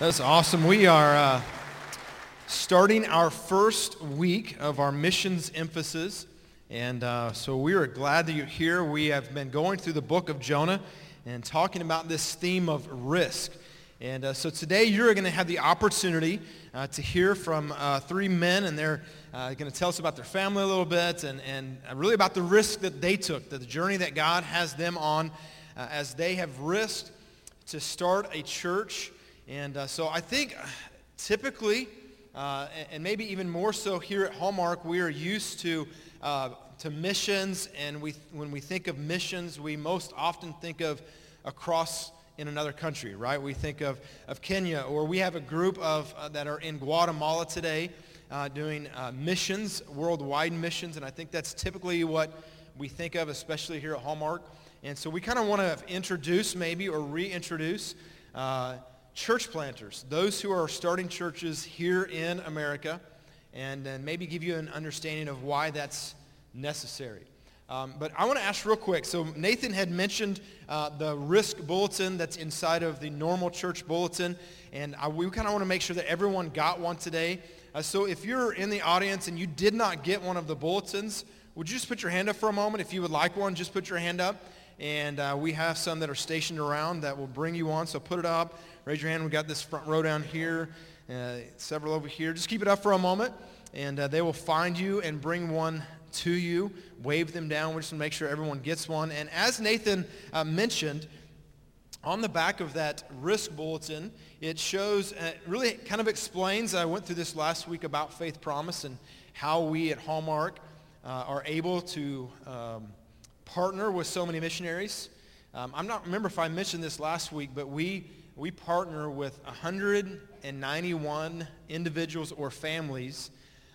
That's awesome. We are uh, starting our first week of our missions emphasis. And uh, so we are glad that you're here. We have been going through the book of Jonah and talking about this theme of risk. And uh, so today you're going to have the opportunity uh, to hear from uh, three men, and they're uh, going to tell us about their family a little bit and, and really about the risk that they took, the journey that God has them on as they have risked to start a church and uh, so I think uh, typically, uh, and maybe even more so here at Hallmark, we are used to, uh, to missions. And we, when we think of missions, we most often think of across in another country, right? We think of, of Kenya, or we have a group of, uh, that are in Guatemala today uh, doing missions, worldwide missions. And I think that's typically what we think of, especially here at Hallmark. And so we kind of want to introduce maybe or reintroduce uh, church planters, those who are starting churches here in America, and, and maybe give you an understanding of why that's necessary. Um, but I want to ask real quick. So Nathan had mentioned uh, the risk bulletin that's inside of the normal church bulletin, and I, we kind of want to make sure that everyone got one today. Uh, so if you're in the audience and you did not get one of the bulletins, would you just put your hand up for a moment? If you would like one, just put your hand up. And uh, we have some that are stationed around that will bring you on. So put it up. Raise your hand. We've got this front row down here, uh, several over here. Just keep it up for a moment, and uh, they will find you and bring one to you. Wave them down. We just want to make sure everyone gets one. And as Nathan uh, mentioned, on the back of that risk bulletin, it shows, uh, really kind of explains, I went through this last week about Faith Promise and how we at Hallmark uh, are able to um, partner with so many missionaries. Um, I'm not remember if I mentioned this last week, but we we partner with 191 individuals or families.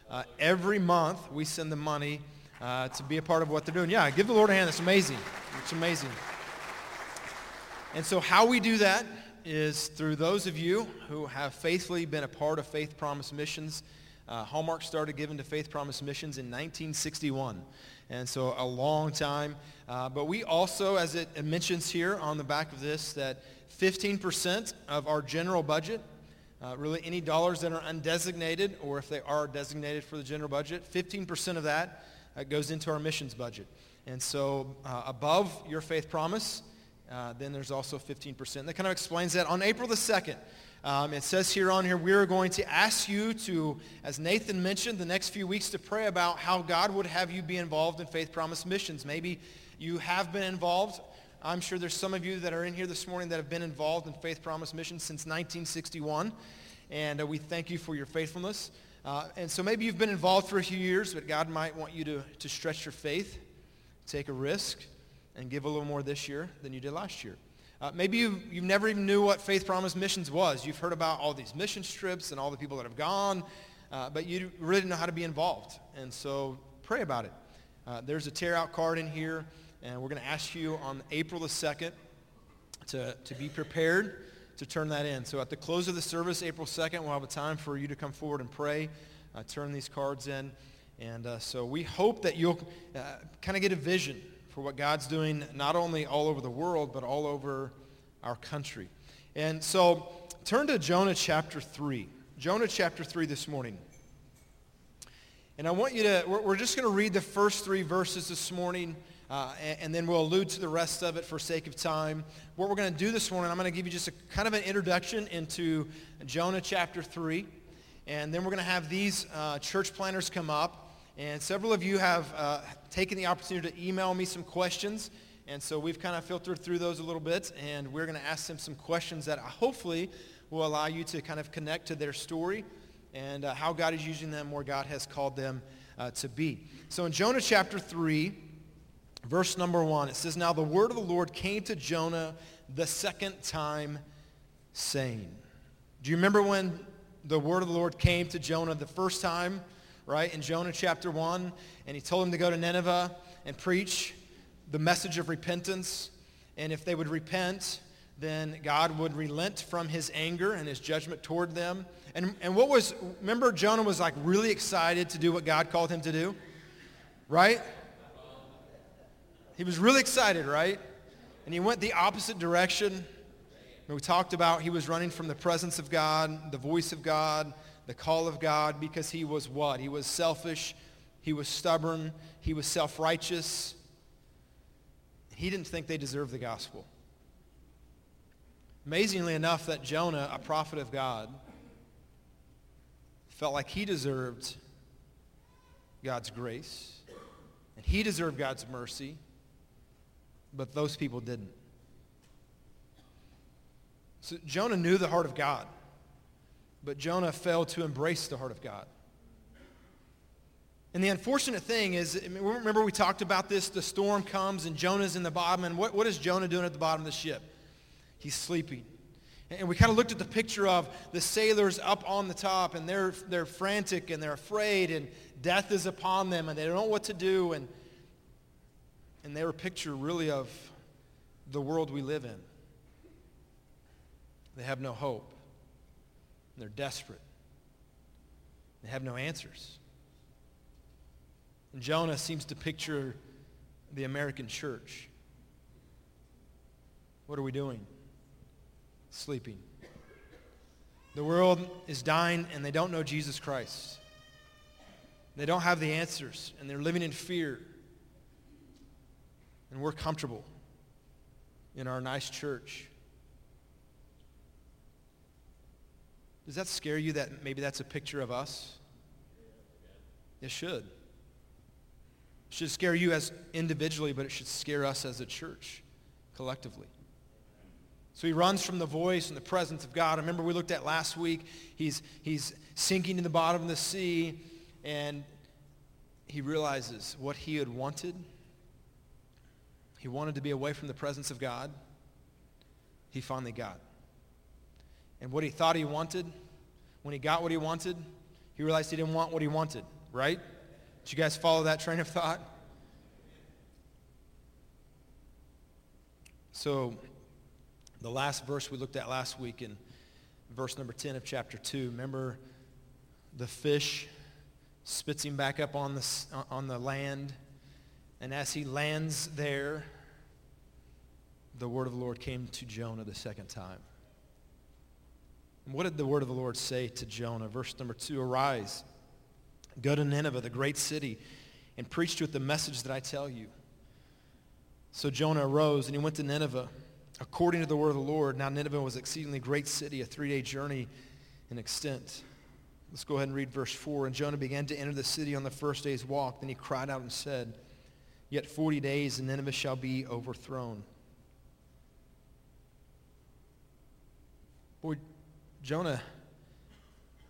Uh, every month, we send them money uh, to be a part of what they're doing. Yeah, give the Lord a hand. That's amazing. It's amazing. And so how we do that is through those of you who have faithfully been a part of Faith Promise Missions. Uh, Hallmark started giving to Faith Promise Missions in 1961. And so a long time. Uh, but we also, as it mentions here on the back of this, that 15% of our general budget, uh, really any dollars that are undesignated or if they are designated for the general budget, 15% of that uh, goes into our missions budget. And so uh, above your faith promise, uh, then there's also 15%. That kind of explains that. On April the 2nd, um, it says here on here, we are going to ask you to, as Nathan mentioned, the next few weeks to pray about how God would have you be involved in Faith Promise missions. Maybe you have been involved I'm sure there's some of you that are in here this morning that have been involved in Faith Promise Missions since 1961, and uh, we thank you for your faithfulness. Uh, and so maybe you've been involved for a few years, but God might want you to, to stretch your faith, take a risk, and give a little more this year than you did last year. Uh, maybe you, you never even knew what Faith Promise Missions was. You've heard about all these mission trips and all the people that have gone, uh, but you really didn't know how to be involved. And so pray about it. Uh, there's a tear-out card in here. And we're going to ask you on April the 2nd to, to be prepared to turn that in. So at the close of the service, April 2nd, we'll have a time for you to come forward and pray, uh, turn these cards in. And uh, so we hope that you'll uh, kind of get a vision for what God's doing, not only all over the world, but all over our country. And so turn to Jonah chapter 3. Jonah chapter 3 this morning. And I want you to, we're, just going to read the first three verses this morning. Uh, and, and, then we'll allude to the rest of it for sake of time. What we're going to do this morning, I'm going to give you just a kind of an introduction into Jonah chapter 3. And then we're going to have these uh, church planters come up. And several of you have uh, taken the opportunity to email me some questions. And so we've kind of filtered through those a little bit. And we're going to ask them some questions that hopefully will allow you to kind of connect to their story and uh, how God is using them where God has called them uh, to be. So in Jonah chapter 3, Verse number one, it says, Now the word of the Lord came to Jonah the second time, saying. Do you remember when the word of the Lord came to Jonah the first time, right, in Jonah chapter 1? And he told him to go to Nineveh and preach the message of repentance. And if they would repent, then God would relent from his anger and his judgment toward them. And, and what was, remember Jonah was like really excited to do what God called him to do, right? He was really excited, right? And he went the opposite direction. we talked about he was running from the presence of God, the voice of God, the call of God, because he was what? He was selfish. He was stubborn. He was self-righteous. He didn't think they deserved the gospel. Amazingly enough, that Jonah, a prophet of God, felt like he deserved God's grace, and he deserved God's mercy, but those people didn't. So Jonah knew the heart of God, but Jonah failed to embrace the heart of God. And the unfortunate thing is, remember we talked about this, the storm comes and Jonah's in the bottom, and what, what is Jonah doing at the bottom of the ship? He's sleeping. And we kind of looked at the picture of the sailors up on the top, and they're, they're frantic and they're afraid, and death is upon them, and they don't know what to do. And, and they're a picture really of the world we live in. They have no hope. They're desperate. They have no answers. And Jonah seems to picture the American church. What are we doing? Sleeping. The world is dying and they don't know Jesus Christ. They don't have the answers and they're living in fear. And we're comfortable in our nice church. Does that scare you that maybe that's a picture of us? It should. It should scare you as individually, but it should scare us as a church collectively. So he runs from the voice and the presence of God. I Remember we looked at last week, he's, he's sinking in the bottom of the sea, and he realizes what he had wanted. He wanted to be away from the presence of God. He finally got. And what he thought he wanted, when he got what he wanted, he realized he didn't want what he wanted, right? Did you guys follow that train of thought? So the last verse we looked at last week in verse number 10 of chapter 2, remember the fish spits him back up on the, on the land. And as he lands there, the word of the Lord came to Jonah the second time. And what did the word of the Lord say to Jonah? Verse number 2, Arise, go to Nineveh, the great city, and preach to it the message that I tell you. So Jonah arose and he went to Nineveh according to the word of the Lord. Now Nineveh was an exceedingly great city, a three-day journey in extent. Let's go ahead and read verse 4. And Jonah began to enter the city on the first day's walk. Then he cried out and said, Yet 40 days and Nineveh shall be overthrown. Boy, Jonah,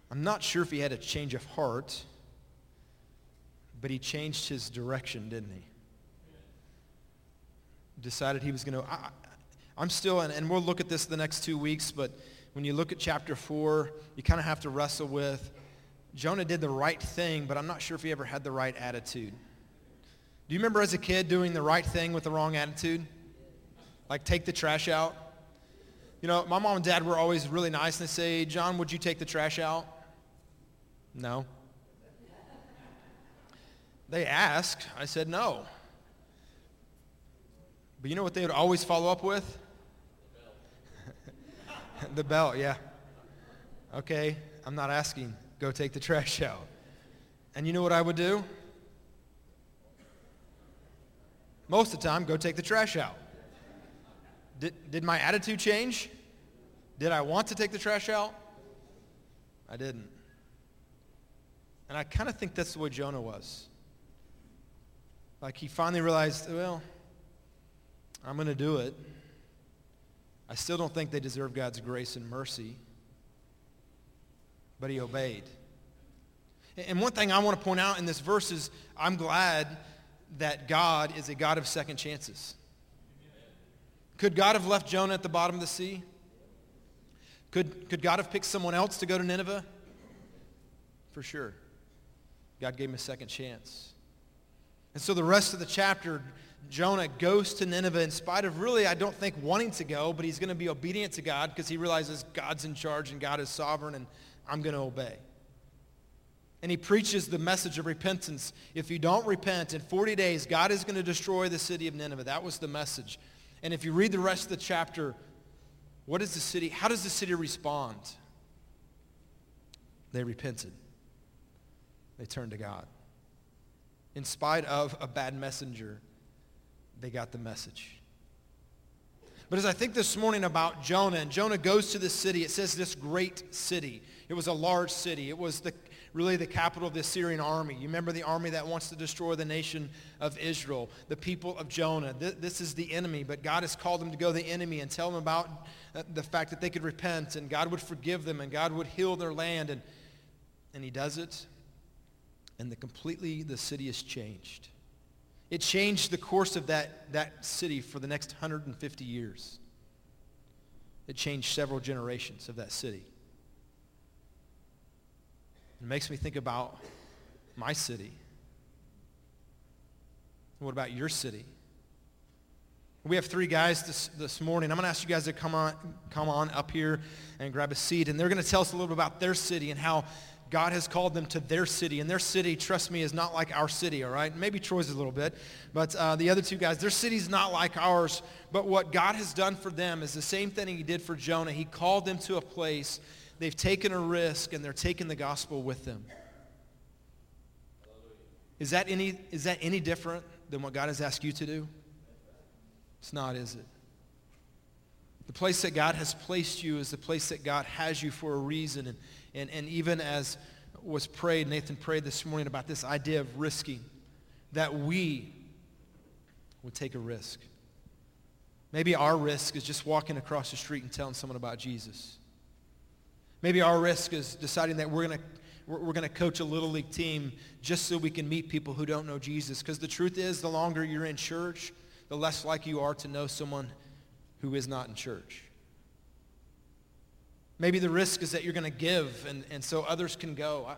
I'm not sure if he had a change of heart, but he changed his direction, didn't he? Decided he was going to, I'm still, and, and we'll look at this the next two weeks, but when you look at chapter 4, you kind of have to wrestle with, Jonah did the right thing, but I'm not sure if he ever had the right attitude. Do you remember as a kid doing the right thing with the wrong attitude? Like take the trash out? You know, my mom and dad were always really nice and they say, John, would you take the trash out? No. They asked. I said no. But you know what they would always follow up with? the belt, yeah. Okay, I'm not asking. Go take the trash out. And you know what I would do? Most of the time, go take the trash out. Did, did my attitude change? Did I want to take the trash out? I didn't. And I kind of think that's the way Jonah was. Like he finally realized, well, I'm going to do it. I still don't think they deserve God's grace and mercy, but he obeyed. And one thing I want to point out in this verse is I'm glad that God is a God of second chances. Could God have left Jonah at the bottom of the sea? Could, could God have picked someone else to go to Nineveh? For sure. God gave him a second chance. And so the rest of the chapter, Jonah goes to Nineveh in spite of really, I don't think, wanting to go, but he's going to be obedient to God because he realizes God's in charge and God is sovereign and I'm going to obey. And he preaches the message of repentance. If you don't repent, in 40 days, God is going to destroy the city of Nineveh. That was the message. And if you read the rest of the chapter, what does the city, how does the city respond? They repented. They turned to God. In spite of a bad messenger, they got the message. But as I think this morning about Jonah, and Jonah goes to the city, it says this great city. It was a large city. It was the, really the capital of the Assyrian army. You remember the army that wants to destroy the nation of Israel, the people of Jonah. This, this is the enemy, but God has called them to go to the enemy and tell them about uh, the fact that they could repent and God would forgive them and God would heal their land. And, and he does it, and the completely the city is changed. It changed the course of that, that city for the next 150 years. It changed several generations of that city. It makes me think about my city. What about your city? We have three guys this, this morning. I'm going to ask you guys to come on, come on up here and grab a seat. And they're going to tell us a little bit about their city and how God has called them to their city. And their city, trust me, is not like our city, all right? Maybe Troy's a little bit. But uh, the other two guys, their city's not like ours. But what God has done for them is the same thing he did for Jonah. He called them to a place. They've taken a risk, and they're taking the gospel with them. Is that any, is that any different than what God has asked you to do? It's not, is it? The place that God has placed you is the place that God has you for a reason. And, and, and even as was prayed, Nathan prayed this morning about this idea of risking, that we would take a risk. Maybe our risk is just walking across the street and telling someone about Jesus. Maybe our risk is deciding that we're going to we're, going to coach a little league team just so we can meet people who don't know Jesus. Because the truth is, the longer you're in church, the less like you are to know someone who is not in church. Maybe the risk is that you're going to give and, and so others can go.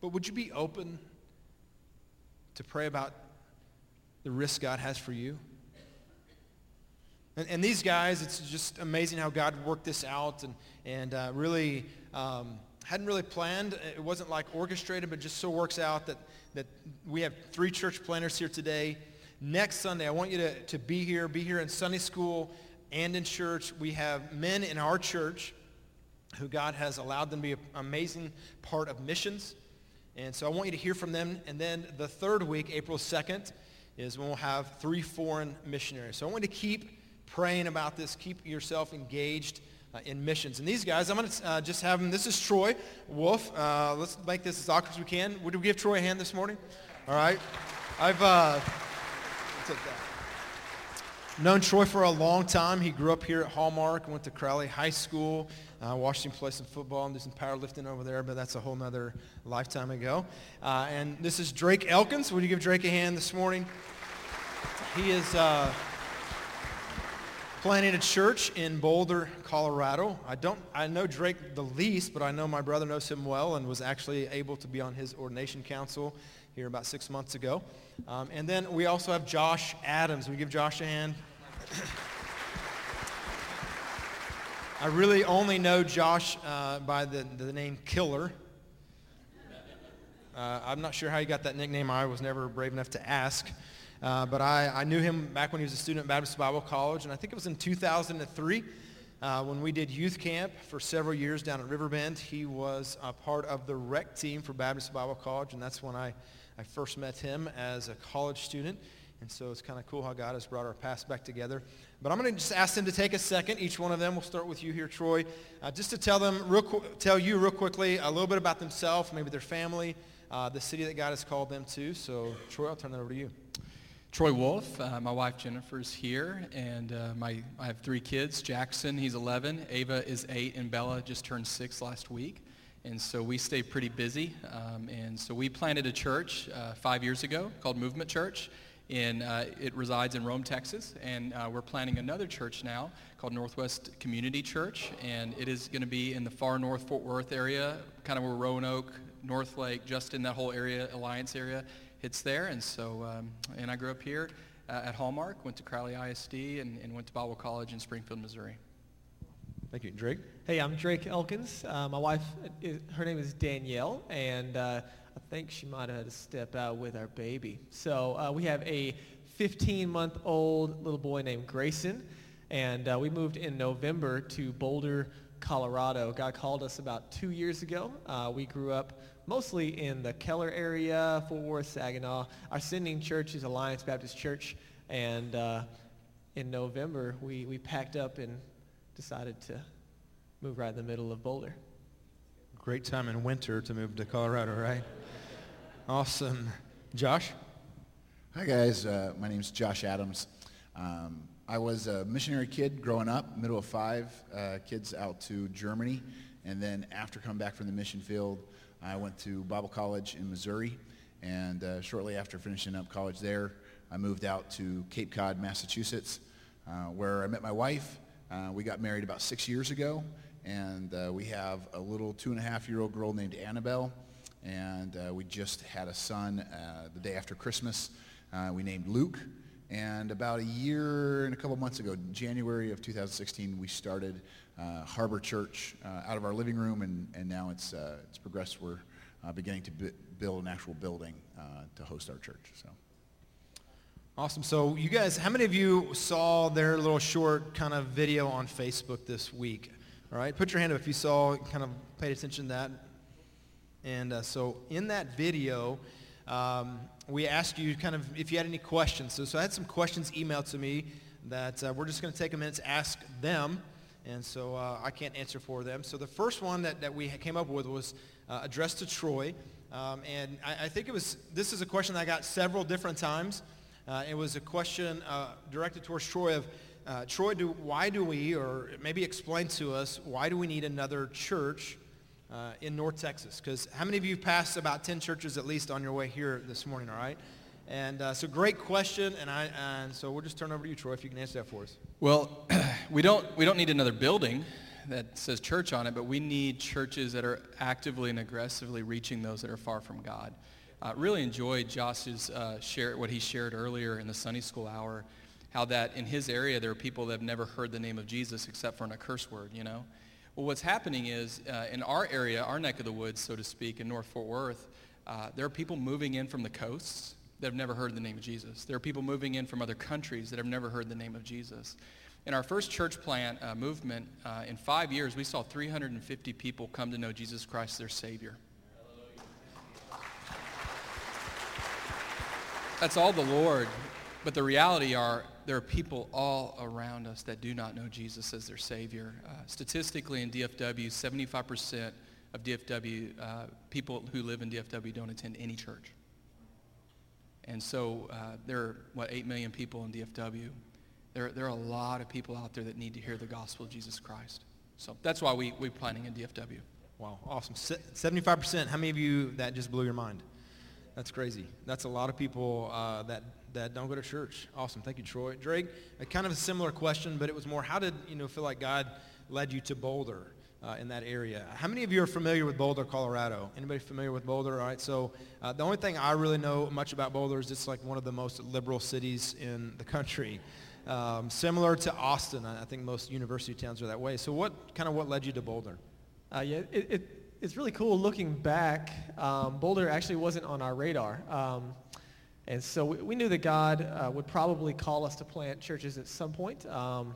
But would you be open to pray about the risk God has for you? And, and these guys, it's just amazing how God worked this out and, and uh, really um, hadn't really planned. It wasn't like orchestrated, but just so works out that, that we have three church planters here today. Next Sunday, I want you to, to be here, be here in Sunday school and in church. We have men in our church who God has allowed them to be an amazing part of missions. And so I want you to hear from them. And then the third week, April 2nd, is when we'll have three foreign missionaries. So I want to keep praying about this. Keep yourself engaged uh, in missions. And these guys, I'm going to uh, just have them. This is Troy Wolf. Uh, let's make this as awkward as we can. Would we give Troy a hand this morning? All right. I've uh. Known Troy for a long time. He grew up here at Hallmark, went to Crowley High School, uh, watched him play some football and do some powerlifting over there, but that's a whole nother lifetime ago. Uh, and this is Drake Elkins. Would you give Drake a hand this morning? He is uh, planning a church in Boulder, Colorado. I don't, I know Drake the least, but I know my brother knows him well and was actually able to be on his ordination council here about six months ago. Um, and then we also have Josh Adams. We give Josh a hand. I really only know Josh uh, by the, the name Killer. Uh, I'm not sure how he got that nickname. I was never brave enough to ask. Uh, but I, I knew him back when he was a student at Baptist Bible College, and I think it was in 2003 uh, when we did youth camp for several years down at Riverbend. He was a part of the rec team for Baptist Bible College, and that's when I I first met him as a college student. And so it's kind of cool how God has brought our paths back together. But I'm going to just ask them to take a second. Each one of them. We'll start with you here, Troy. Uh, just to tell them, real qu- tell you real quickly a little bit about themselves, maybe their family, uh, the city that God has called them to. So, Troy, I'll turn that over to you. Troy Wolf. Uh, my wife Jennifer's here, and uh, my I have three kids. Jackson, he's 11. Ava is eight, and Bella just turned six last week. And so we stay pretty busy. Um, and so we planted a church uh, five years ago called Movement Church. And uh, it resides in Rhome, Texas. And uh, we're planning another church now called Northwest Community Church. And it is going to be in the far north Fort Worth area, kind of where Roanoke, North Lake, just in that whole area, Alliance area, hits there. And so, um, and I grew up here uh, at Hallmark, went to Crowley ISD, and, and went to Bible College in Springfield, Missouri. Thank you. Drake? Hey, I'm Drake Elkins. Uh, my wife, is, her name is Danielle, and uh, I think she might have had to step out with our baby. So uh, we have a 15-month-old little boy named Grayson, And uh, we moved in November to Boulder, Colorado. God called us about two years ago. Uh, we grew up mostly in the Keller area, Fort Worth, Saginaw. Our sending church is Alliance Baptist Church. And uh, in November, we, we packed up and decided to move right in the middle of Boulder. Great time in winter to move to Colorado, right? Awesome. Josh? Hi, guys. Uh, my name's Josh Adams. Um, I was a missionary kid growing up, middle of five uh, kids out to Germany. And then after coming back from the mission field, I went to Bible College in Missouri. And uh, shortly after finishing up college there, I moved out to Cape Cod, Massachusetts, uh, where I met my wife. Uh, we got married about six years ago. And uh, we have a little two and a half year old girl named Annabelle. And uh, we just had a son the day after Christmas. we named Luke. And about a year and a couple months ago, January of 2016, we started uh, Harbor Church uh, out of our living room, and, and now it's, uh, it's progressed. We're uh, beginning to b- build an actual building uh, to host our church. So. Awesome. So you guys, how many of you saw their little short kind of video on Facebook this week? All right, put your hand up if you saw, kind of paid attention to that. And uh, so in that video, um, we asked you kind of if you had any questions. So, so I had some questions emailed to me that uh, we're just going to take a minute to ask them. And so uh, I can't answer for them. So the first one that, that we came up with was uh, addressed to Troy. Um, and I, I, think it was, this is a question that I got several different times. Uh, it was a question uh, directed towards Troy of, uh, Troy, do, why do we, or maybe explain to us, why do we need another church uh, in North Texas. Because how many of you passed about 10 churches at least on your way here this morning, all right? And uh, so great question, and, I, and so we'll just turn over to you, Troy, if you can answer that for us. Well, we don't, we don't need another building that says church on it, but we need churches that are actively and aggressively reaching those that are far from God. Uh, really enjoyed Josh's uh, share, what he shared earlier in the Sunday school hour, how that in his area there are people that have never heard the name of Jesus except for in a curse word, you know? Well, what's happening is uh, in our area, our neck of the woods, so to speak, in North Fort Worth, uh, there are people moving in from the coasts that have never heard the name of Jesus. There are people moving in from other countries that have never heard the name of Jesus. In our first church plant uh, movement, uh, in five years, we saw 350 people come to know Jesus Christ their Savior. That's all the Lord. But the reality are there are people all around us that do not know Jesus as their Savior. Uh, statistically in DFW, 75% of DFW, uh, people who live in DFW don't attend any church. And so uh, there are, what, 8 million people in DFW. There, there are a lot of people out there that need to hear the gospel of Jesus Christ. So that's why we, we're planning in DFW. Wow, awesome. 75%. How many of you that just blew your mind? That's crazy. That's a lot of people uh, that that don't go to church. Awesome. Thank you, Troy. Drake, a kind of a similar question, but it was more, how did you know feel like God led you to Boulder uh, in that area? How many of you are familiar with Boulder, Colorado? Anybody familiar with Boulder? All right. So uh, the only thing I really know much about Boulder is it's like one of the most liberal cities in the country. Um, similar to Austin. I think most university towns are that way. So what kind of what led you to Boulder? Uh, yeah, it, it, it's really cool looking back. Um, Boulder actually wasn't on our radar. Um, and so we, we knew that God uh, would probably call us to plant churches at some point, um,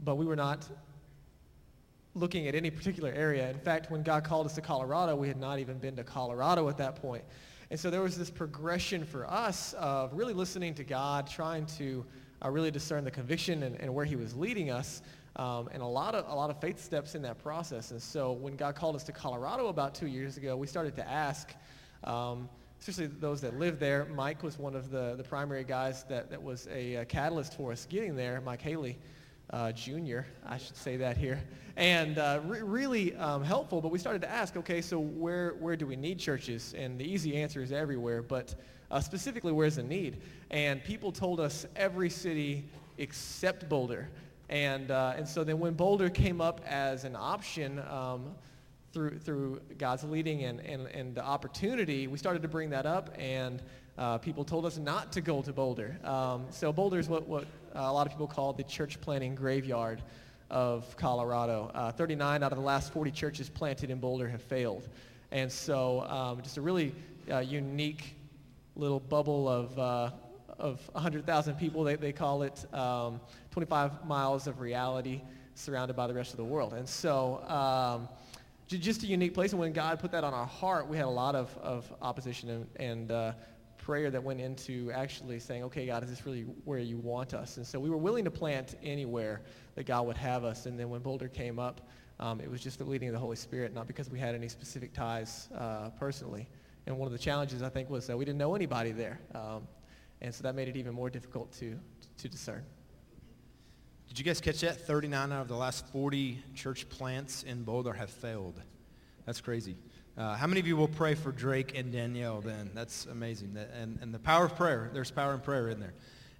but we were not looking at any particular area. In fact, when God called us to Colorado, we had not even been to Colorado at that point. And so there was this progression for us of really listening to God, trying to uh, really discern the conviction and, and, where he was leading us, um, and a lot, of, a lot of faith steps in that process. And so when God called us to Colorado about two years ago, we started to ask, um, especially those that live there. Mike was one of the, the primary guys that, that was a, a catalyst for us getting there, Mike Haley. Uh, junior, I should say that here, and uh, re- really um, helpful. But we started to ask, okay, so where where do we need churches? And the easy answer is everywhere, but uh, specifically, where's the need? And people told us every city except Boulder, and uh, and so then when Boulder came up as an option. Um, through, through God's leading and, and, and the opportunity, we started to bring that up, and uh, people told us not to go to Boulder. Um, so Boulder is what, what uh, a lot of people call the church planting graveyard of Colorado. Uh, 39 out of the last 40 churches planted in Boulder have failed. And so um, just a really uh, unique little bubble of, uh, of 100,000 people. They, they call it um, 25 miles of reality surrounded by the rest of the world. And so um, just a unique place. And when God put that on our heart, we had a lot of, of opposition and, and uh, prayer that went into actually saying, okay, God, is this really where you want us? And so we were willing to plant anywhere that God would have us. And then when Boulder came up, um, it was just the leading of the Holy Spirit, not because we had any specific ties uh, personally. And one of the challenges, I think, was that we didn't know anybody there. Um, and so that made it even more difficult to, to discern. Did you guys catch that? 39 out of the last 40 church plants in Boulder have failed. That's crazy. Uh, how many of you will pray for Drake and Danielle then? That's amazing. And, and the power of prayer, there's power in prayer in there.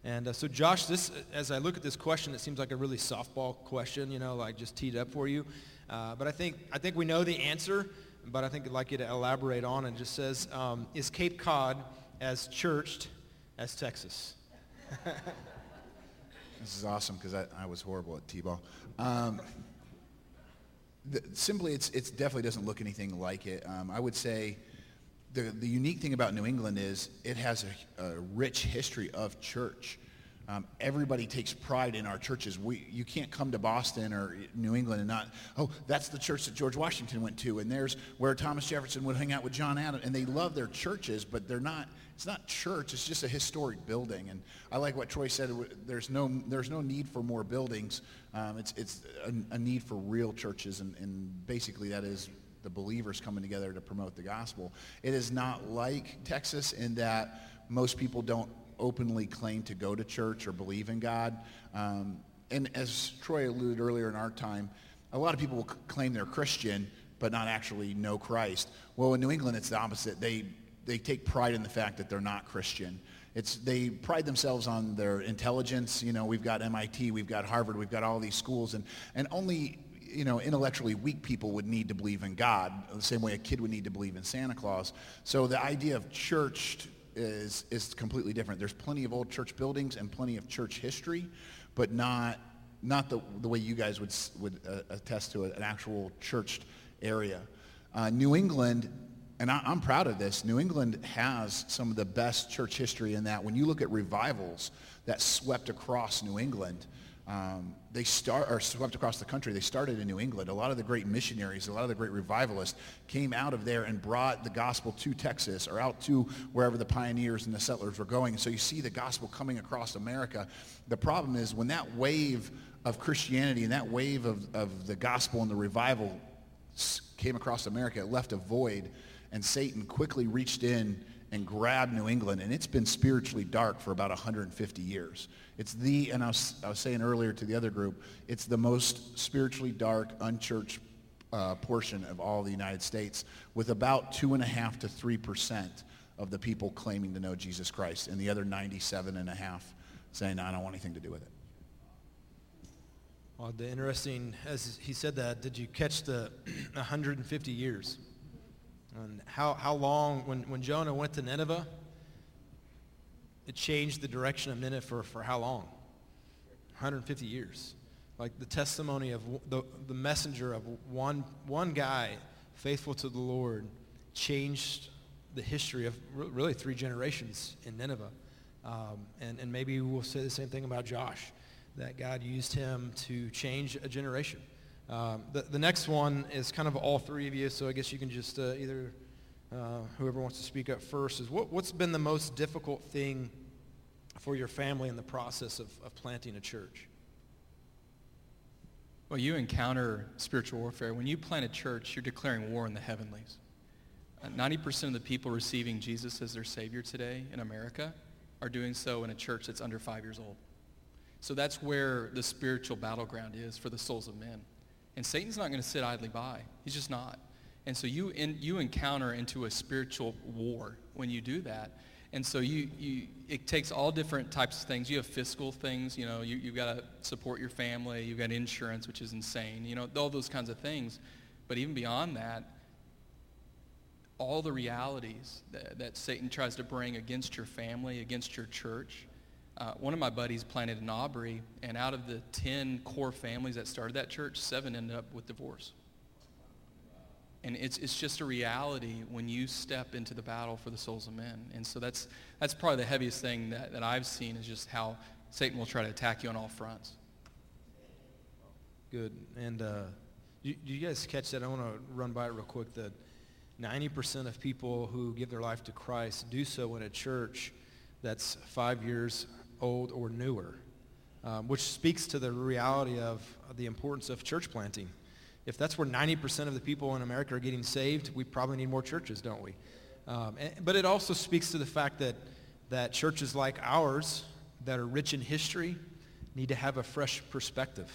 And uh, so Josh, this, as I look at this question, it seems like a really softball question, you know, like just teed up for you. Uh, but I think, I think we know the answer, but I think I'd like you to elaborate on it. It just says, um, is Cape Cod as churched as Texas? this is awesome because I, I, was horrible at T-ball. Um, the, simply, it's, it definitely doesn't look anything like it. Um, I would say the, the unique thing about New England is it has a, a rich history of church. Um, everybody takes pride in our churches. We, you can't come to Boston or New England and not, oh, that's the church that George Washington went to, and there's where Thomas Jefferson would hang out with John Adams. And they love their churches, but they're not, it's not church, it's just a historic building. And I like what Troy said, there's no, there's no need for more buildings. Um, it's it's a, a, need for real churches, and, and basically that is the believers coming together to promote the gospel. It is not like Texas in that most people don't openly claim to go to church or believe in God. Um, and as Troy alluded earlier in our time, a lot of people will claim they're Christian but not actually know Christ. Well, in New England, it's the opposite. They, they take pride in the fact that they're not Christian. It's, they pride themselves on their intelligence. You know, we've got MIT, we've got Harvard, we've got all these schools, and, and only you know, intellectually weak people would need to believe in God, the same way a kid would need to believe in Santa Claus. So the idea of church is, is completely different. There's plenty of old church buildings and plenty of church history, but not, not the, the way you guys would, would uh, attest to an actual churched area. Uh, New England, and I, I'm proud of this, New England has some of the best church history in that when you look at revivals that swept across New England, um, they start or swept across the country. They started in New England. A lot of the great missionaries, a lot of the great revivalists came out of there and brought the gospel to Texas or out to wherever the pioneers and the settlers were going. So you see the gospel coming across America. The problem is when that wave of Christianity and that wave of, of the gospel and the revival came across America, it left a void, and Satan quickly reached in and grabbed New England, and it's been spiritually dark for about 150 years. It's the, and I was, I was saying earlier to the other group, it's the most spiritually dark, unchurched uh, portion of all the United States, with about two and a half to three percent of the people claiming to know Jesus Christ, and the other 97 and a half saying, I don't want anything to do with it. Well, the interesting, as he said that, did you catch the 150 years? And how, how long, when, when Jonah went to Nineveh, it changed the direction of Nineveh for, for how long? 150 years. Like the testimony of the, the messenger of one, one guy faithful to the Lord changed the history of really three generations in Nineveh. Um, and, and maybe we'll say the same thing about Josh, that God used him to change a generation. Um, the, the next one is kind of all three of you, so I guess you can just uh, either, uh, whoever wants to speak up first, is what, what's been the most difficult thing for your family in the process of, of planting a church? Well, you encounter spiritual warfare. When you plant a church, you're declaring war in the heavenlies. Uh, 90% of the people receiving Jesus as their Savior today in America are doing so in a church that's under five years old. So that's where the spiritual battleground is for the souls of men. And Satan's not going to sit idly by. He's just not. And so you, in, you encounter into a spiritual war when you do that. And so you, you, it takes all different types of things. You have fiscal things, you know, you, you've got to support your family. You've got insurance, which is insane, you know, all those kinds of things. But even beyond that, all the realities that, that Satan tries to bring against your family, against your church, uh, one of my buddies planted an Aubrey, and out of the 10 core families that started that church, seven ended up with divorce. And it's, it's just a reality when you step into the battle for the souls of men. And so that's, that's probably the heaviest thing that, that I've seen is just how Satan will try to attack you on all fronts. Good. And uh, do, do you guys catch that? I want to run by it real quick that 90% of people who give their life to Christ do so in a church that's five years old or newer, um, which speaks to the reality of the importance of church planting. If that's where 90% of the people in America are getting saved, we probably need more churches, don't we? Um, and, but it also speaks to the fact that, that churches like ours that are rich in history need to have a fresh perspective.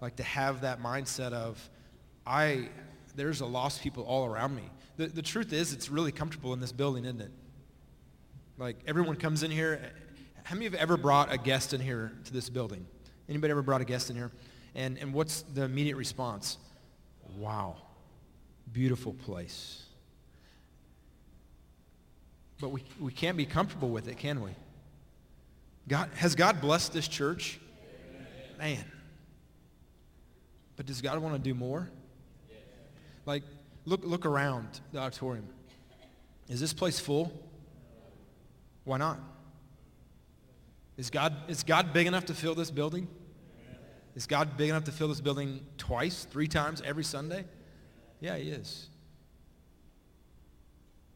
Like to have that mindset of, I, there's a lost people all around me. The, the truth is, it's really comfortable in this building, isn't it? Like everyone comes in here. How many have ever brought a guest in here to this building? Anybody ever brought a guest in here? And, and what's the immediate response? Wow, beautiful place. But we, we can't be comfortable with it, can we? God, has God blessed this church? Man. But does God want to do more? Like, look, look around the auditorium. Is this place full? Why not? Is God, is God big enough to fill this building? Is God big enough to fill this building twice, three times every Sunday? Yeah, he is.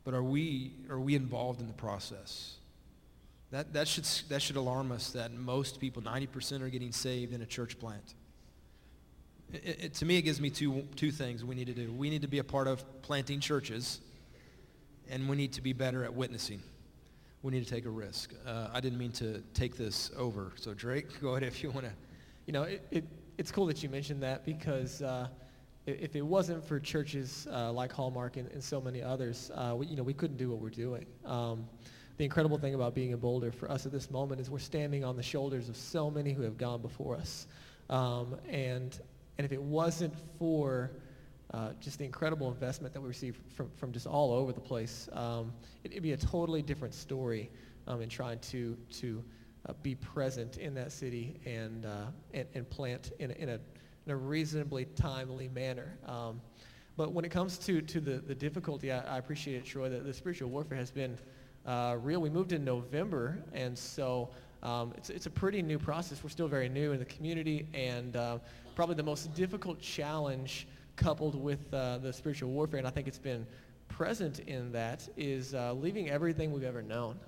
But are we, are we involved in the process? That, that, should, that should alarm us that most people, 90% are getting saved in a church plant. It, it, to me, it gives me two, two things we need to do. We need to be a part of planting churches, and we need to be better at witnessing. We need to take a risk. Uh, I didn't mean to take this over. So Drake, go ahead if you want to. You know, it, it, it's cool that you mentioned that because uh, if it wasn't for churches uh, like Hallmark and, and, so many others, uh, we, you know, we couldn't do what we're doing. Um, the incredible thing about being in Boulder for us at this moment is we're standing on the shoulders of so many who have gone before us. Um, and, and if it wasn't for uh, just the incredible investment that we receive from, from just all over the place, um, it, would be a totally different story um, in trying to, to uh, be present in that city and, uh, and, and, plant in a, in, a, in a reasonably timely manner. Um, but when it comes to, to the, the difficulty, I, I appreciate it, Troy, that the spiritual warfare has been uh, real. We moved in November, and so um, it's, it's a pretty new process. We're still very new in the community, and uh, probably the most difficult challenge coupled with uh, the spiritual warfare, and I think it's been present in that, is uh, leaving everything we've ever known.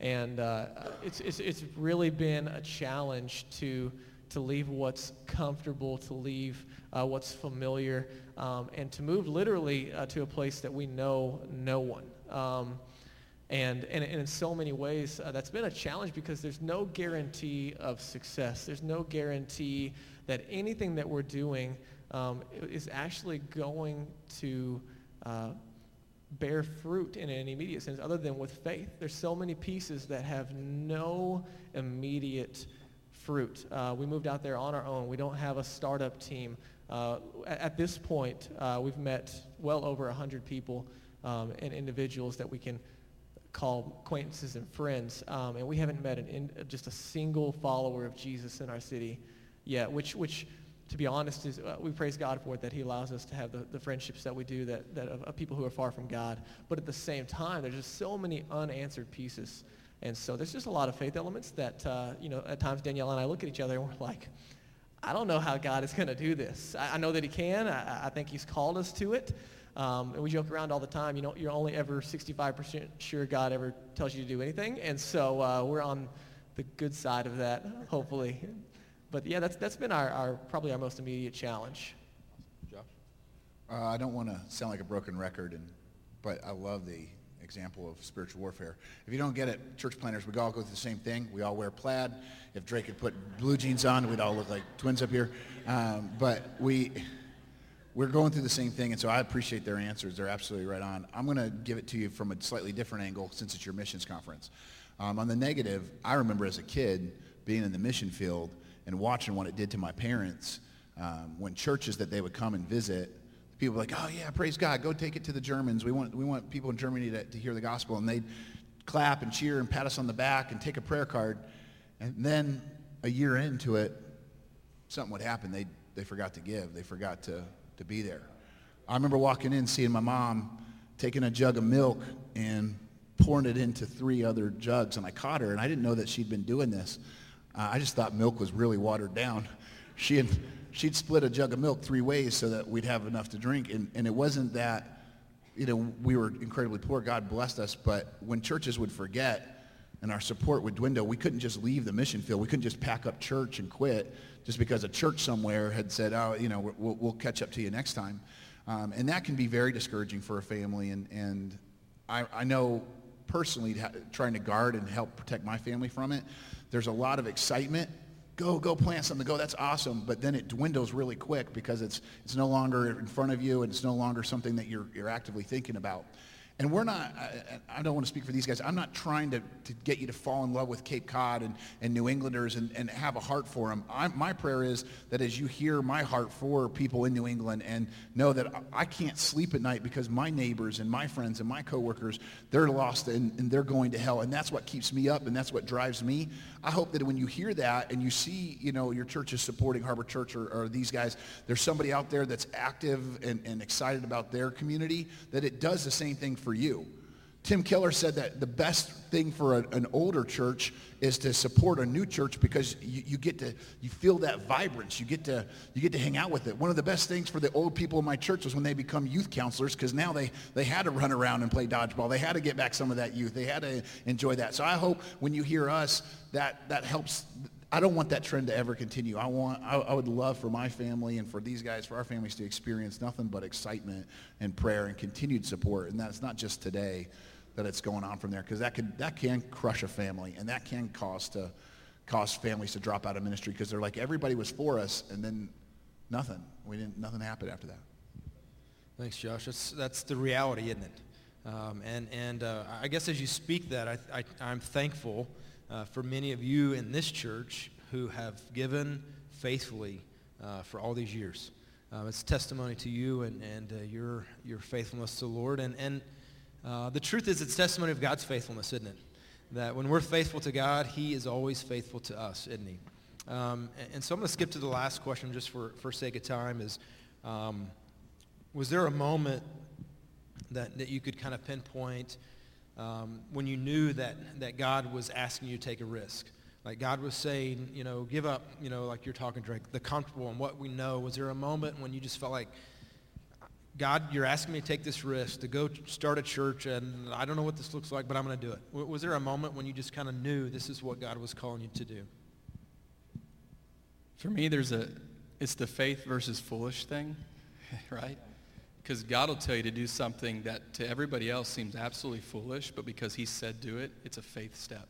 And uh, it's, it's, it's really been a challenge to, to leave what's comfortable, to leave uh, what's familiar, um, and to move literally to a place that we know no one. Um, and, and, and in so many ways, uh, that's been a challenge because there's no guarantee of success. There's no guarantee that anything that we're doing um, is actually going to uh, bear fruit in an immediate sense other than with faith. There's so many pieces that have no immediate fruit. Uh, we moved out there on our own. We don't have a startup team. Uh, at, this point, uh, we've met well over 100 people um, and individuals that we can call acquaintances and friends, um, and we haven't met an in, just a single follower of Jesus in our city yet, which, which to be honest, is uh, we praise God for it that he allows us to have the, the friendships that we do that, that of, of, people who are far from God. But at the same time, there's just so many unanswered pieces. And so there's just a lot of faith elements that, uh, you know, at times Danielle and I look at each other and we're like, I don't know how God is going to do this. I, I, know that he can. I, I think he's called us to it. Um, and we joke around all the time. You know, you're only ever 65% sure God ever tells you to do anything. And so uh, we're on the good side of that, hopefully. But yeah, that's, that's been our, our probably our most immediate challenge. Josh? Uh, I don't want to sound like a broken record, and, but I love the example of spiritual warfare. If you don't get it, church planters, we all go through the same thing. We all wear plaid. If Drake had put blue jeans on, we'd all look like twins up here. Um, but we we're going through the same thing, and so I appreciate their answers. They're absolutely right on. I'm going to give it to you from a slightly different angle since it's your missions conference. Um, on the negative, I remember as a kid being in the mission field and watching what it did to my parents um, when churches that they would come and visit, people were like, oh yeah, praise God, go take it to the Germans. We want, we want people in Germany to, to hear the gospel. And they'd clap and cheer and pat us on the back and take a prayer card. And then a year into it, something would happen. They, they forgot to give. They forgot to to be there. I remember walking in, seeing my mom taking a jug of milk and pouring it into three other jugs, and I caught her, and I didn't know that she'd been doing this. Uh, I just thought milk was really watered down. She had, she'd split a jug of milk three ways so that we'd have enough to drink, and, and it wasn't that, you know, we were incredibly poor. God blessed us, but when churches would forget and our support would dwindle, we couldn't just leave the mission field. We couldn't just pack up church and quit just because a church somewhere had said, oh, you know, we'll, we'll catch up to you next time. Um, and that can be very discouraging for a family. And, and I, I know personally trying to guard and help protect my family from it, there's a lot of excitement. Go, go plant something, go, that's awesome. But then it dwindles really quick because it's, it's no longer in front of you and it's no longer something that you're, you're actively thinking about. And we're not, I, I, don't want to speak for these guys, I'm not trying to, to get you to fall in love with Cape Cod and, and New Englanders and, and have a heart for them. I, my prayer is that as you hear my heart for people in New England and know that I can't sleep at night because my neighbors and my friends and my coworkers, they're lost and, and they're going to hell. And that's what keeps me up and that's what drives me. I hope that when you hear that and you see, you know, your church is supporting Harbor Church or, or these guys, there's somebody out there that's active and, and excited about their community, that it does the same thing for you. Tim Keller said that the best thing for a, an older church is to support a new church because you, you, get to you feel that vibrance. You get to you get to hang out with it. One of the best things for the old people in my church was when they become youth counselors because now they they had to run around and play dodgeball. They had to get back some of that youth. They had to enjoy that. So I hope when you hear us that that helps I don't want that trend to ever continue. I want, I, I, would love for my family and for these guys, for our families to experience nothing but excitement and prayer and continued support. And that's not just today that it's going on from there because that could, that can crush a family and that can cause to, cause families to drop out of ministry because they're like, everybody was for us and then nothing. We didn't, nothing happened after that. Thanks, Josh. That's, that's the reality, isn't it? Um, and and uh, I guess as you speak that, I, I, am thankful uh, for many of you in this church who have given faithfully uh, for all these years. Um, it's testimony to you and, and uh, your, your faithfulness to the Lord. And, and uh, the truth is it's testimony of God's faithfulness, isn't it? That when we're faithful to God, he is always faithful to us, isn't he? Um, and, and, so I'm going to skip to the last question just for, for sake of time is, um, was there a moment that, that you could kind of pinpoint um, when you knew that, that God was asking you to take a risk. Like God was saying, you know, give up, you know, like you're talking, Drake, the comfortable and what we know. Was there a moment when you just felt like, God, you're asking me to take this risk, to go start a church, and I don't know what this looks like, but I'm going to do it. Was there a moment when you just kind of knew this is what God was calling you to do? For me, there's a, it's the faith versus foolish thing, right? Because God will tell you to do something that to everybody else seems absolutely foolish, but because he said do it, it's a faith step.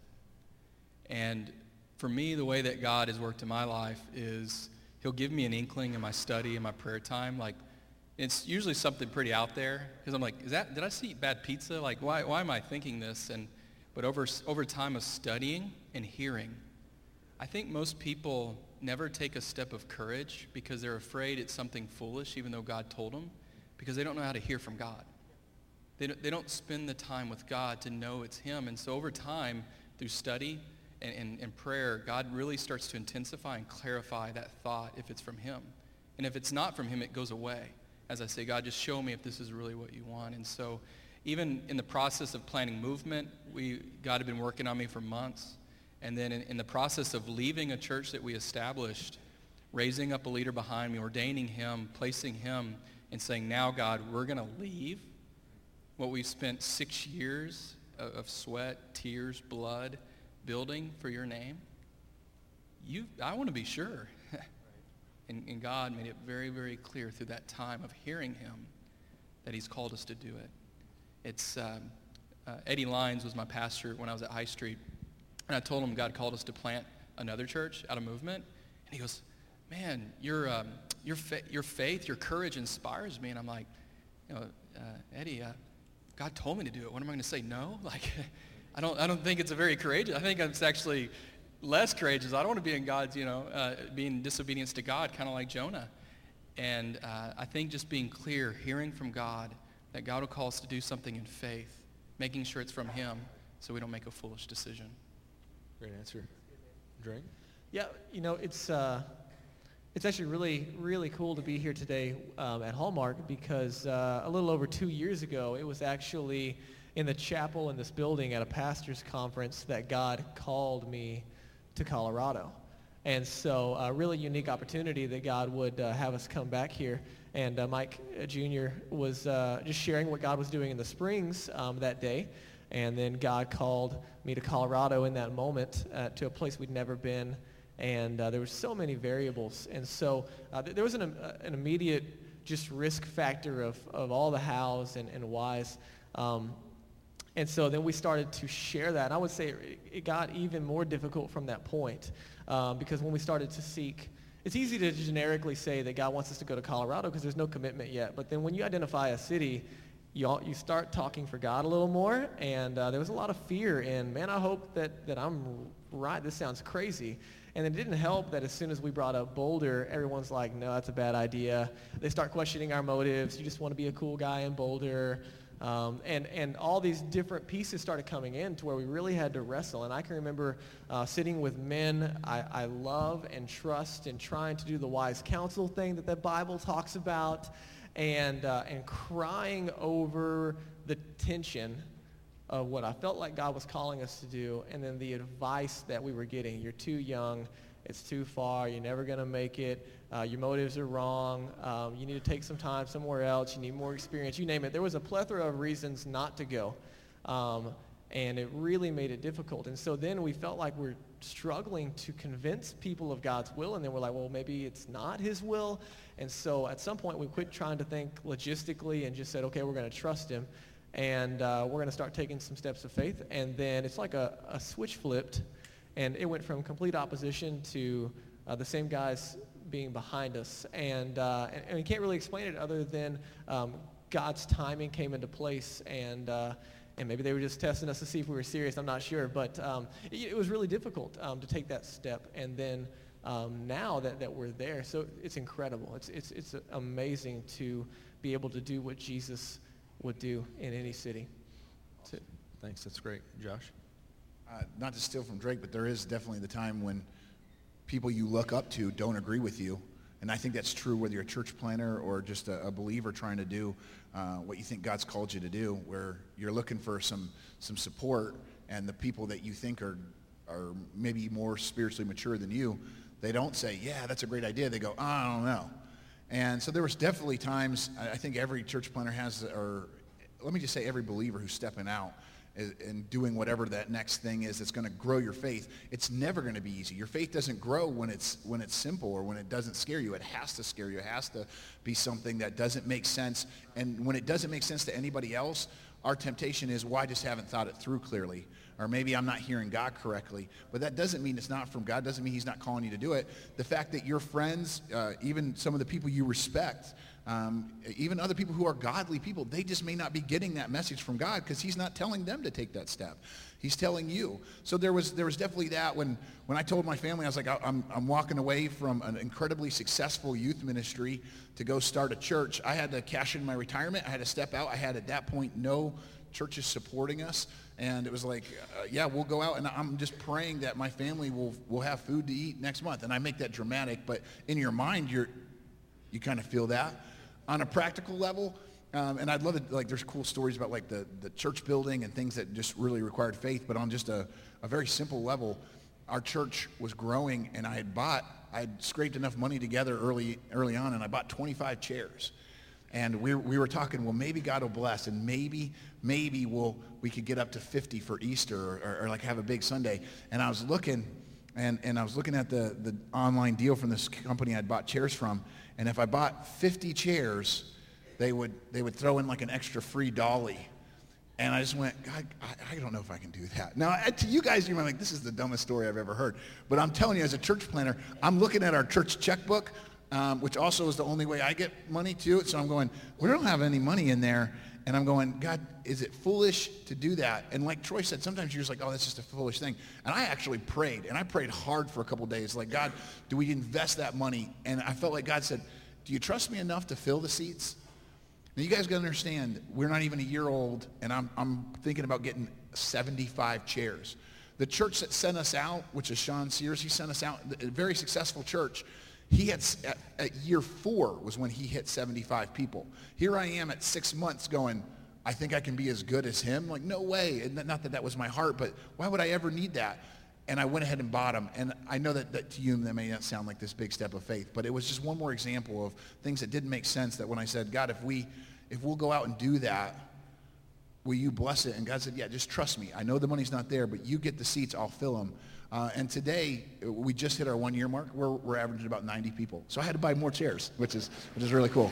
And for me, the way that God has worked in my life is he'll give me an inkling in my study and my prayer time. Like, it's usually something pretty out there because I'm like, is that, did I see bad pizza? Like, why, why am I thinking this? And, but over, over time of studying and hearing, I think most people never take a step of courage because they're afraid it's something foolish, even though God told them because they don't know how to hear from God. They don't, they don't spend the time with God to know it's him. And so over time, through study and, and, and prayer, God really starts to intensify and clarify that thought if it's from him. And if it's not from him, it goes away. As I say, God, just show me if this is really what you want. And so even in the process of planning movement, we, God had been working on me for months. And then in, in the process of leaving a church that we established, raising up a leader behind me, ordaining him, placing him and saying, now, God, we're going to leave what we've spent six years of sweat, tears, blood building for your name. You, I want to be sure. And, and God made it very, very clear through that time of hearing him that he's called us to do it. It's um, uh, Eddie Lines was my pastor when I was at High Street, and I told him God called us to plant another church out of movement, and he goes, "Man, you're um, your, fa- your faith, your courage inspires me. And I'm like, you know, uh, Eddie, uh, God told me to do it. What am I going to say? No? Like, I don't, I don't think it's a very courageous. I think it's actually less courageous. I don't want to be in God's, you know, uh, being disobedience to God, kind of like Jonah. And uh, I think just being clear, hearing from God, that God will call us to do something in faith, making sure it's from him so we don't make a foolish decision. Great answer. Drake? Yeah, you know, it's, uh, It's actually really, really cool to be here today um, at Hallmark because uh, a little over two years ago, it was actually in the chapel in this building at a pastor's conference that God called me to Colorado. And so a really unique opportunity that God would uh, have us come back here. And uh, Mike Jr. was uh, just sharing what God was doing in the Springs um, that day. And then God called me to Colorado in that moment uh, to a place we'd never been and uh, there were so many variables. And so uh, th- there was an, an immediate just risk factor of, of all the hows and, and whys. Um, and so then we started to share that. And I would say it, it got even more difficult from that point um, because when we started to seek, it's easy to generically say that God wants us to go to Colorado because there's no commitment yet. But then when you identify a city, you, all, you start talking for God a little more. And uh, there was a lot of fear And man, I hope that, that I'm right. This sounds crazy. And it didn't help that as soon as we brought up Boulder, everyone's like, no, that's a bad idea. They start questioning our motives. You just want to be a cool guy in Boulder. Um, and, and all these different pieces started coming in to where we really had to wrestle. And I can remember uh, sitting with men I, I love and trust and trying to do the wise counsel thing that the Bible talks about and, uh, and crying over the tension of what I felt like God was calling us to do, and then the advice that we were getting. You're too young. It's too far. You're never going to make it. Uh, your motives are wrong. Um, you need to take some time somewhere else. You need more experience. You name it. There was a plethora of reasons not to go. Um, and it really made it difficult. And so then we felt like we're struggling to convince people of God's will, and then we're like, well, maybe it's not his will. And so at some point we quit trying to think logistically and just said, okay, we're going to trust him and uh, we're going to start taking some steps of faith. And then it's like a, a switch flipped, and it went from complete opposition to uh, the same guys being behind us. And, uh, and, and, we can't really explain it other than um, God's timing came into place, and, uh, and maybe they were just testing us to see if we were serious. I'm not sure. But um, it, it, was really difficult um, to take that step. And then um, now that, that we're there, so it's incredible. It's, it's, it's amazing to be able to do what Jesus would do in any city. Awesome. Thanks. That's great. Josh? Not to steal from Drake, but there is definitely the time when people you look up to don't agree with you. And I think that's true whether you're a church planter or just a, a believer trying to do uh, what you think God's called you to do, where you're looking for some, some support and the people that you think are, are maybe more spiritually mature than you, they don't say, yeah, that's a great idea. They go, oh, I don't know. And so there was definitely times, I think every church planter has, or let me just say every believer who's stepping out and doing whatever that next thing is that's going to grow your faith it's never going to be easy your faith doesn't grow when it's when it's simple or when it doesn't scare you it has to scare you it has to be something that doesn't make sense and when it doesn't make sense to anybody else our temptation is well i just haven't thought it through clearly or maybe I'm not hearing God correctly. But that doesn't mean it's not from God. Doesn't mean he's not calling you to do it. The fact that your friends, uh, even some of the people you respect, um, even other people who are godly people, they just may not be getting that message from God because he's not telling them to take that step. He's telling you. So there was, there was definitely that when, when I told my family, I was like, I'm, I'm walking away from an incredibly successful youth ministry to go start a church. I had to cash in my retirement. I had to step out. I had at that point no churches supporting us. And it was like, uh, yeah, we'll go out, and I'm just praying that my family will, will have food to eat next month. And I make that dramatic, but in your mind, you're, you kind of feel that. On a practical level, um, and I'd love to, like, there's cool stories about, like, the, the church building and things that just really required faith, but on just a, a very simple level, our church was growing, and I had bought, I had scraped enough money together early, early on, and I bought 25 chairs. And we, we were talking, well, maybe God will bless, and maybe, maybe we'll, we could get up to 50 for Easter or, or, or like have a big Sunday. And I was looking, and, and I was looking at the, the online deal from this company I'd bought chairs from, and if I bought 50 chairs, they would, they would throw in like an extra free dolly. And I just went, God, I, I don't know if I can do that. Now, to you guys, you're like, this is the dumbest story I've ever heard. But I'm telling you, as a church planter, I'm looking at our church checkbook um, which also is the only way I get money to So I'm going, we don't have any money in there. And I'm going, God, is it foolish to do that? And like Troy said, sometimes you're just like, oh, that's just a foolish thing. And I actually prayed, and I prayed hard for a couple days. Like, God, do we invest that money? And I felt like God said, do you trust me enough to fill the seats? Now, you guys got to understand, we're not even a year old, and I'm, I'm thinking about getting 75 chairs. The church that sent us out, which is Sean Sears, he sent us out, a very successful church He had, at, at year four was when he hit 75 people. Here I am at six months going, I think I can be as good as him. Like, no way. And not that that was my heart, but why would I ever need that? And I went ahead and bought them. And I know that, that to you, that may not sound like this big step of faith, but it was just one more example of things that didn't make sense that when I said, God, if, we, if we'll go out and do that, will you bless it? And God said, yeah, just trust me. I know the money's not there, but you get the seats, I'll fill them. Uh, and today, we just hit our one year mark. We're, we're averaging about 90 people. So I had to buy more chairs, which is, which is really cool.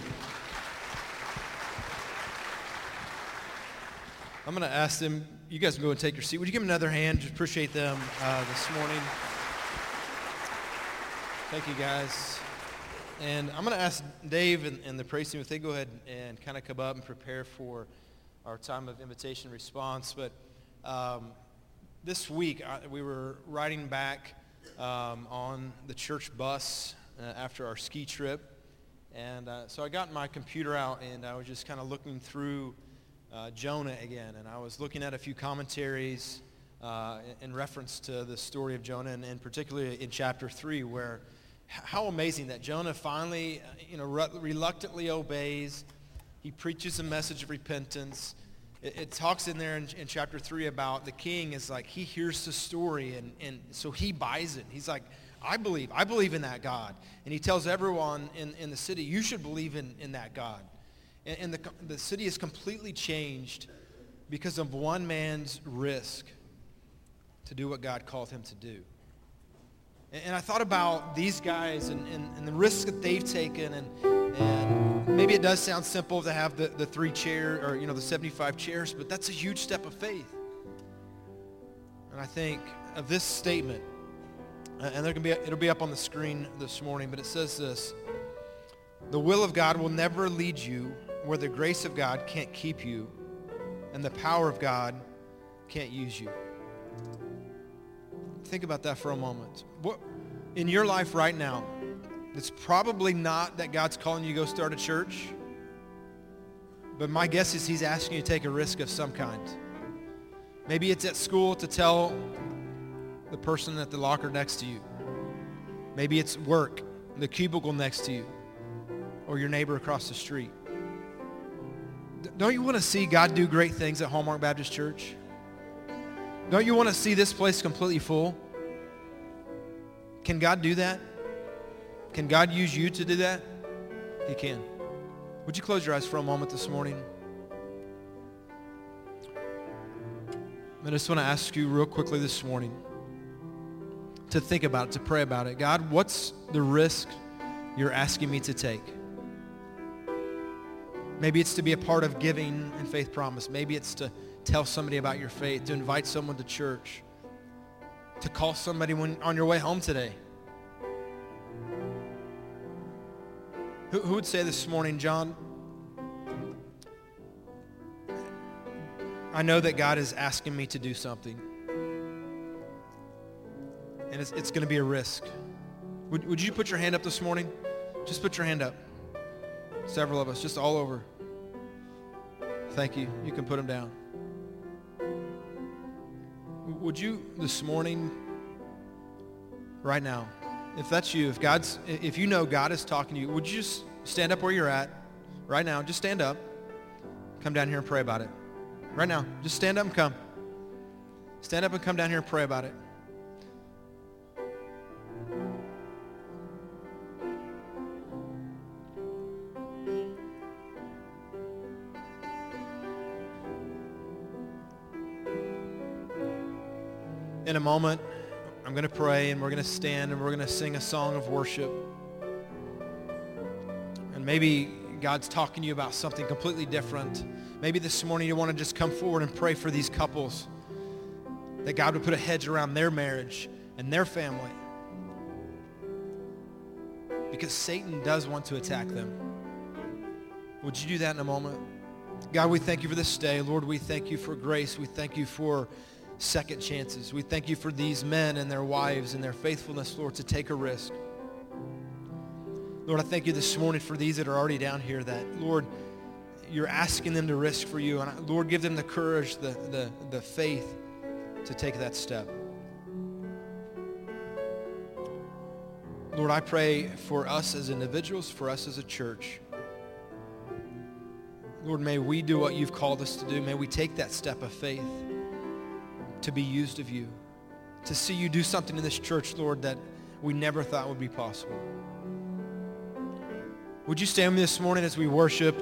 I'm going to ask them, you guys can go and take your seat. Would you give them another hand? Just appreciate them uh, this morning. Thank you, guys. And I'm going to ask Dave and, and the praise team if they go ahead and kind of come up and prepare for our time of invitation response. But um, this week, I, we were riding back um, on the church bus uh, after our ski trip. And uh, so I got my computer out and I was just kind of looking through uh, Jonah again. And I was looking at a few commentaries uh, in, reference to the story of Jonah, and, and particularly in chapter 3, where how amazing that Jonah finally, uh, you know, re- reluctantly obeys. He preaches a message of repentance it, it talks in there in, in, chapter 3 about the king is like, he hears the story, and, and so he buys it. He's like, I believe. I believe in that God. And he tells everyone in, in the city, you should believe in, in that God. And, and the, the city is completely changed because of one man's risk to do what God called him to do. And, and I thought about these guys and, and, and the risks that they've taken and, and maybe it does sound simple to have the, the three chair or, you know, the 75 chairs, but that's a huge step of faith. And I think of this statement, and there can be, it'll be up on the screen this morning, but it says this, the will of God will never lead you where the grace of God can't keep you and the power of God can't use you. Think about that for a moment. What, in your life right now, it's probably not that God's calling you to go start a church. But my guess is he's asking you to take a risk of some kind. Maybe it's at school to tell the person at the locker next to you. Maybe it's work, the cubicle next to you, or your neighbor across the street. Don't you want to see God do great things at Hallmark Baptist Church? Don't you want to see this place completely full? Can God do that? Can God use you to do that? He can. Would you close your eyes for a moment this morning? I just want to ask you real quickly this morning to think about it, to pray about it. God, what's the risk you're asking me to take? Maybe it's to be a part of giving and faith promise. Maybe it's to tell somebody about your faith, to invite someone to church, to call somebody when, on your way home today. Who, who would say this morning, John, I know that God is asking me to do something. And it's, it's going to be a risk. Would, would you put your hand up this morning? Just put your hand up. Several of us, just all over. Thank you. You can put them down. Would you this morning, right now, if that's you, if God's, if you know God is talking to you, would you just stand up where you're at right now? Just stand up. Come down here and pray about it. Right now. Just stand up and come. Stand up and come down here and pray about it. In a moment, I'm going to pray and we're going to stand and we're going to sing a song of worship. And maybe God's talking to you about something completely different. Maybe this morning you want to just come forward and pray for these couples that God would put a hedge around their marriage and their family. Because Satan does want to attack them. Would you do that in a moment? God, we thank you for this day. Lord, we thank you for grace. We thank you for second chances. We thank you for these men and their wives and their faithfulness, Lord, to take a risk. Lord, I thank you this morning for these that are already down here that, Lord, you're asking them to risk for you. And Lord, give them the courage, the, the, the faith to take that step. Lord, I pray for us as individuals, for us as a church. Lord, may we do what you've called us to do. May we take that step of faith to be used of you, to see you do something in this church, Lord, that we never thought would be possible. Would you stand with me this morning as we worship?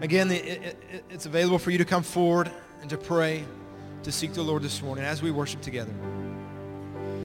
Again, it, it, it's available for you to come forward and to pray, to seek the Lord this morning as we worship together.